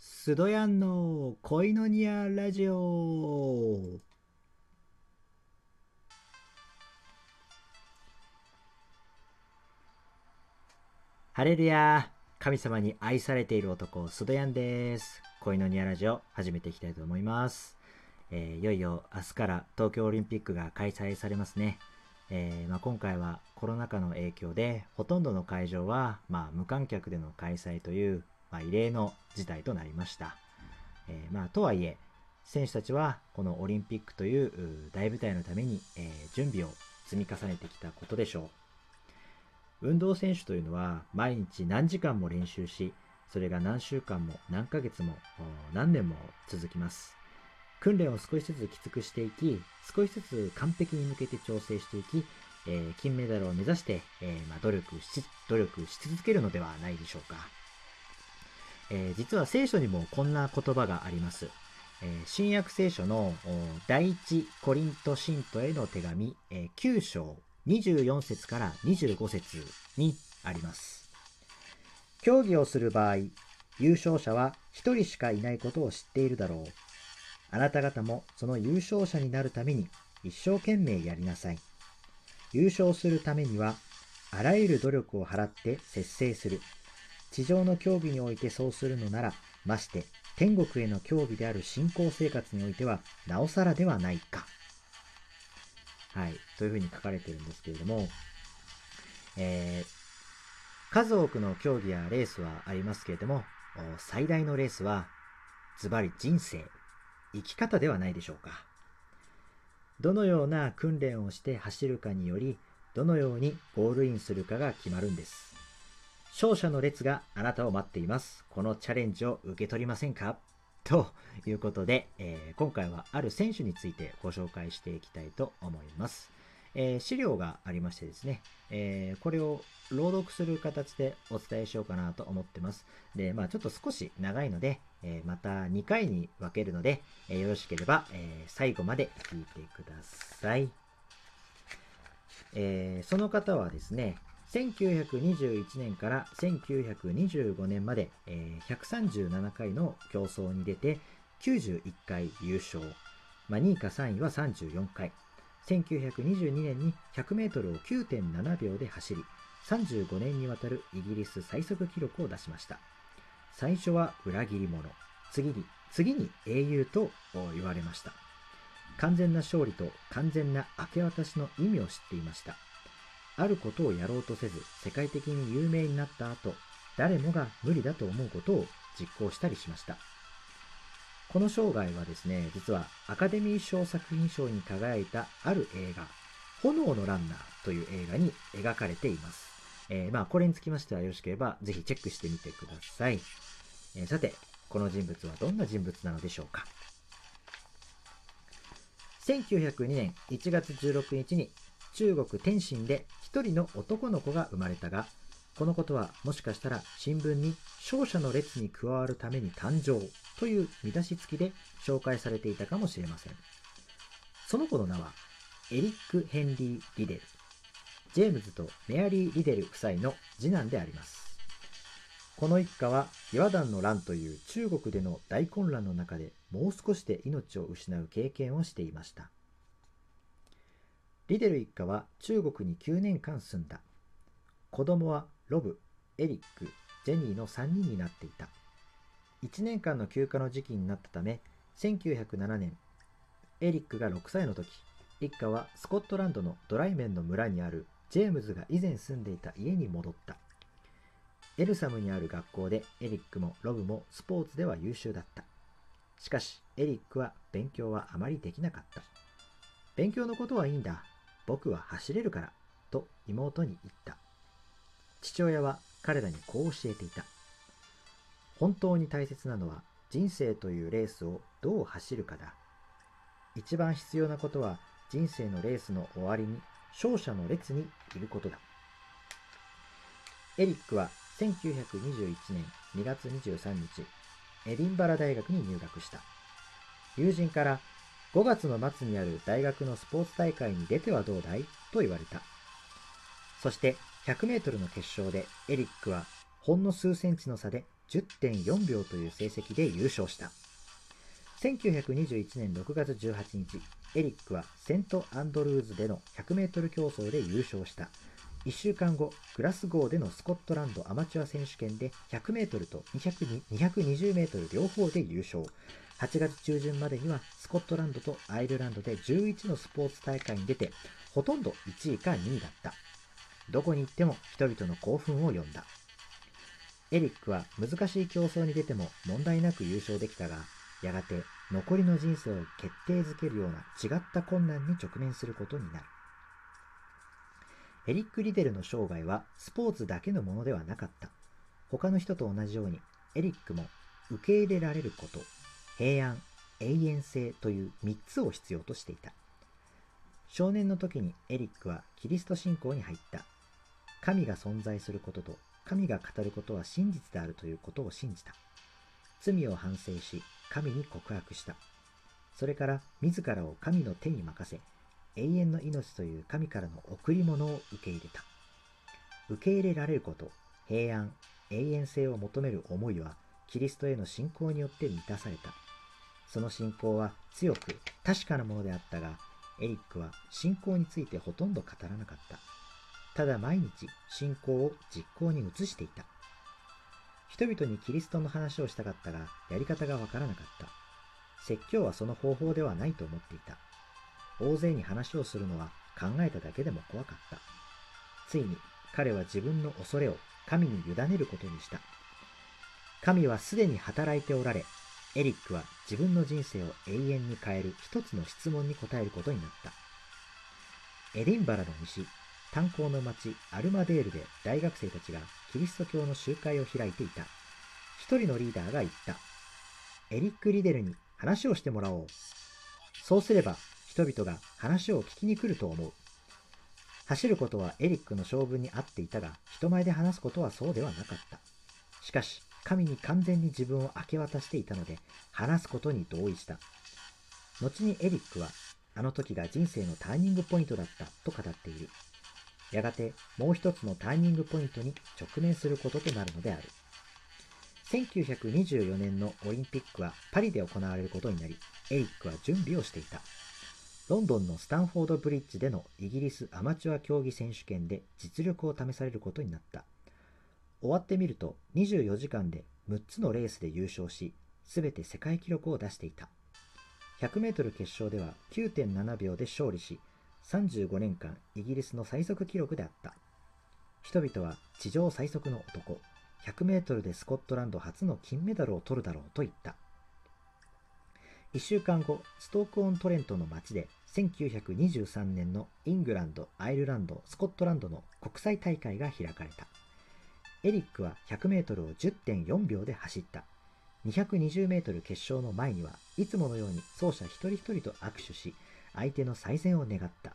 スドヤンの恋のニアラジオ。ハレルヤ神様に愛されている男スドヤンです。恋のニアラジオ始めていきたいと思います、えーいよいよ明日から東京オリンピックが開催されますね。えーまあ、今回はコロナ禍の影響でほとんどの会場は、まあ、無観客での開催という、まあ、異例の事態となりました、えーまあ、とはいえ選手たちはこのオリンピックという大舞台のために、えー準備を積み重ねてきたことでしょう。運動選手というのは毎日何時間も練習しそれが何週間も何ヶ月も何年も続きます。訓練を少しずつきつくしていき、少しずつ完璧に向けて調整していき、えー金メダルを目指して、えーまあ、努力し、努力し続けるのではないでしょうか。えー実は聖書にもこんな言葉があります。えー新約聖書の第一コリント信徒への手紙、えー9章24節から25節にあります。競技をする場合、優勝者は一人しかいないことを知っているだろう。あなた方もその優勝者になるために一生懸命やりなさい。優勝するためには、あらゆる努力を払って節制する。地上の競技においてそうするのなら、まして天国への競技である信仰生活においては、なおさらではないか。はい、というふうに書かれているんですけれども、えー数多くの競技やレースはありますけれども、最大のレースは、ズバリ人生、生き方ではないでしょうか。どのような訓練をして走るかにより、どのようにゴールインするかが決まるんです。勝者の列があなたを待っています。このチャレンジを受け取りませんか？ということで、えー今回はある選手についてご紹介していきたいと思います。えー資料がありましてですね、えーこれを朗読する形でお伝えしようかなと思ってます。で、まあちょっと少し長いので、えーまた2回に分けるので、えよろしければ、え最後まで聞いてください。えその方はですね、1921年から1925年まで、えー137回の競争に出て91回優勝。まあ、2位か3位は34回。1922年に100メートルを9.7秒で走り、35年にわたるイギリス最速記録を出しました。最初は裏切り者。次に、次に英雄と言われました。完全な勝利と完全な明け渡しの意味を知っていました。あることをやろうとせず、世界的に有名になった後、誰もが無理だと思うことを実行したりしました。この生涯はですね、実はアカデミー賞作品賞に輝いたある映画、炎のランナーという映画に描かれています。えーまあ、これにつきましてはよろしければ、ぜひチェックしてみてください。えーさて、この人物はどんな人物なのでしょうか。1902年1月16日に中国天津で一人の男の子が生まれたが、このことはもしかしたら新聞に勝者の列に加わるために誕生という見出し付きで紹介されていたかもしれません。その子の名はエリック・ヘンリー・リデル。ジェームズとメアリー・リデル夫妻の次男であります。この一家は岩団の乱という中国での大混乱の中でもう少しで命を失う経験をしていました。リデル一家は中国に9年間住んだ。子供はロブ、エリック、ジェニーの3人になっていた。1年間の休暇の時期になったため、1907年、エリックが6歳の時、一家はスコットランドのドライメンの村にあるジェームズが以前住んでいた家に戻った。エルサムにある学校でエリックもロブもスポーツでは優秀だった。しかし、エリックは勉強はあまりできなかった。勉強のことはいいんだ。僕は走れるから。と妹に言った。父親は彼らにこう教えていた。本当に大切なのは人生というレースをどう走るかだ。一番必要なことは人生のレースの終わりに勝者の列にいることだ。エリックは1921年2月23日、エディンバラ大学に入学した。友人から5月の末にある大学のスポーツ大会に出てはどうだい？と言われた。そして100メートルの決勝でエリックはほんの数センチの差で10.4秒という成績で優勝した。1921年6月18日エリックはセントアンドルーズでの 100m 競争で優勝した。1週間後グラスゴーでのスコットランドアマチュア選手権で 100m と 220m 両方で優勝。8月中旬までにはスコットランドとアイルランドで11のスポーツ大会に出てほとんど1位か2位だった。どこに行っても人々の興奮を呼んだ。エリックは難しい競争に出ても問題なく優勝できたがやがて残りの人生を決定づけるような違った困難に直面することになる。エリック・リデルの生涯はスポーツだけのものではなかった。他の人と同じようにエリックも受け入れられること。平安永遠性という3つを必要としていた。少年の時にエリックはキリスト信仰に入った。神が存在することと神が語ることは真実であるということを信じた。罪を反省し神に告白した。それから自らを神の手に任せ永遠の命という神からの贈り物を受け入れた。受け入れられること平安永遠性を求める思いはキリストへの信仰によって満たされた。その信仰は強く確かなものであったが、エリックは信仰についてほとんど語らなかった。ただ毎日信仰を実行に移していた。人々にキリストの話をしたかったが、やり方がわからなかった。説教はその方法ではないと思っていた。大勢に話をするのは考えただけでも怖かった。ついに彼は自分の恐れを神に委ねることにした。神はすでに働いておられ、エリックは自分の人生を永遠に変える一つの質問に答えることになった。エディンバラの西、炭鉱の町アルマデールで大学生たちがキリスト教の集会を開いていた。一人のリーダーが言った。エリック・リデルに話をしてもらおう。そうすれば人々が話を聞きに来ると思う。走ることはエリックの性分に合っていたが、人前で話すことはそうではなかった。しかし、神に完全に自分を明け渡していたので、話すことに同意した。後にエリックは、あの時が人生のターニングポイントだったと語っている。やがてもう一つのターニングポイントに直面することとなるのである。1924年のオリンピックはパリで行われることになり、エリックは準備をしていた。ロンドンのスタンフォードブリッジでのイギリスアマチュア競技選手権で実力を試されることになった。終わってみると24時間で6つのレースで優勝し、すべて世界記録を出していた。100メートル決勝では9.7秒で勝利し、35年間イギリスの最速記録であった。人々は地上最速の男、100メートルでスコットランド初の金メダルを取るだろうと言った。1週間後、ストークオントレントの町で1923年のイングランド、アイルランド、スコットランドの国際大会が開かれた。エリックは100メートルを10.4秒で走った。220メートル決勝の前にはいつものように走者一人一人と握手し、相手の最善を願った。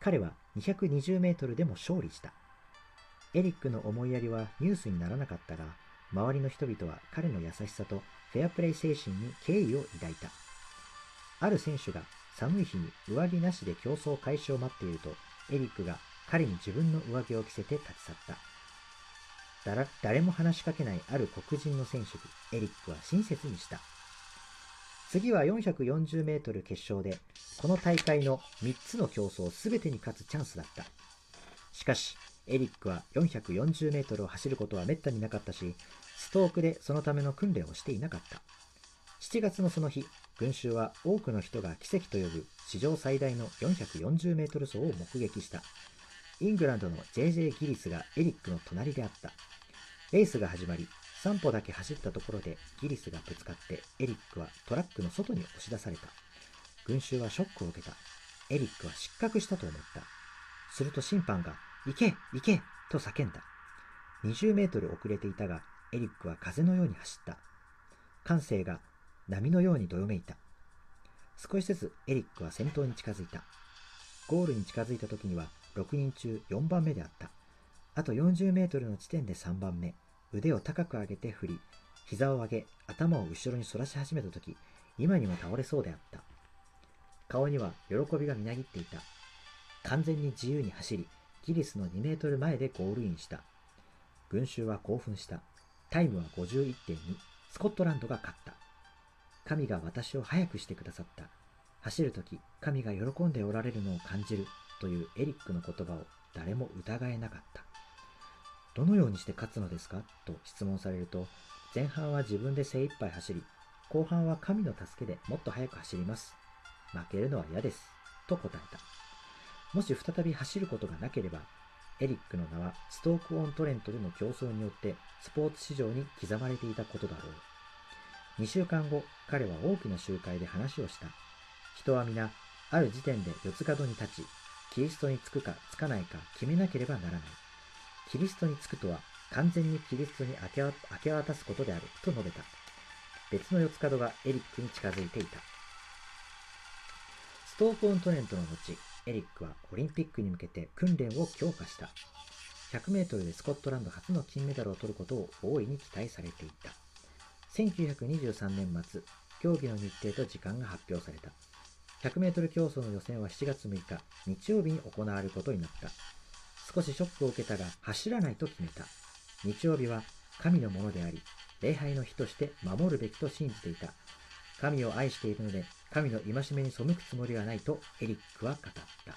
彼は220メートルでも勝利した。エリックの思いやりはニュースにならなかったが、周りの人々は彼の優しさとフェアプレイ精神に敬意を抱いた。ある選手が寒い日に上着なしで競争開始を待っていると、エリックが彼に自分の上着を着せて立ち去った。誰も話しかけないある黒人の選手にエリックは親切にした。次は440メートル決勝で、この大会の3つの競争すべてに勝つチャンスだった。しかし、エリックは440メートルを走ることは滅多になかったし、ストークでそのための訓練をしていなかった。7月のその日、群衆は多くの人が奇跡と呼ぶ史上最大の440メートル走を目撃した。イングランドの JJ ギリスがエリックの隣であった。レースが始まり、3歩だけ走ったところでギリスがぶつかってエリックはトラックの外に押し出された。群衆はショックを受けた。エリックは失格したと思った。すると審判が、行け行けと叫んだ。20メートル遅れていたが、エリックは風のように走った。感性が波のようにどよめいた。少しずつエリックは先頭に近づいた。ゴールに近づいた時には6人中4番目であった。あと40メートルの地点で3番目、腕を高く上げて振り、膝を上げ、頭を後ろに反らし始めたとき、今にも倒れそうであった。顔には喜びがみなぎっていた。完全に自由に走り、ギリスの2メートル前でゴールインした。群衆は興奮した。タイムは51.2、スコットランドが勝った。神が私を速くしてくださった。走るとき、神が喜んでおられるのを感じるというエリックの言葉を誰も疑えなかった。どのようにして勝つのですか？と質問されると、前半は自分で精一杯走り、後半は神の助けでもっと速く走ります。負けるのは嫌です。と答えた。もし再び走ることがなければ、エリックの名はストーク・オン・トレントでの競争によってスポーツ史上に刻まれていたことだろう。2週間後、彼は大きな集会で話をした。人は皆、ある時点で四つ角に立ち、キリストにつくかつかないか決めなければならない。キリストにつくとは完全にキリストに明け渡すことであると述べた。別の四つ角がエリックに近づいていた。ストーク・オン・トレントの後、エリックはオリンピックに向けて訓練を強化した。100メートルでスコットランド初の金メダルを取ることを大いに期待されていた。1923年末、競技の日程と時間が発表された。100メートル競争の予選は7月6日、日曜日に行われることになった。少しショックを受けたが、走らないと決めた。日曜日は神のものであり、礼拝の日として守るべきと信じていた。神を愛しているので、神の戒めに背くつもりはないとエリックは語った。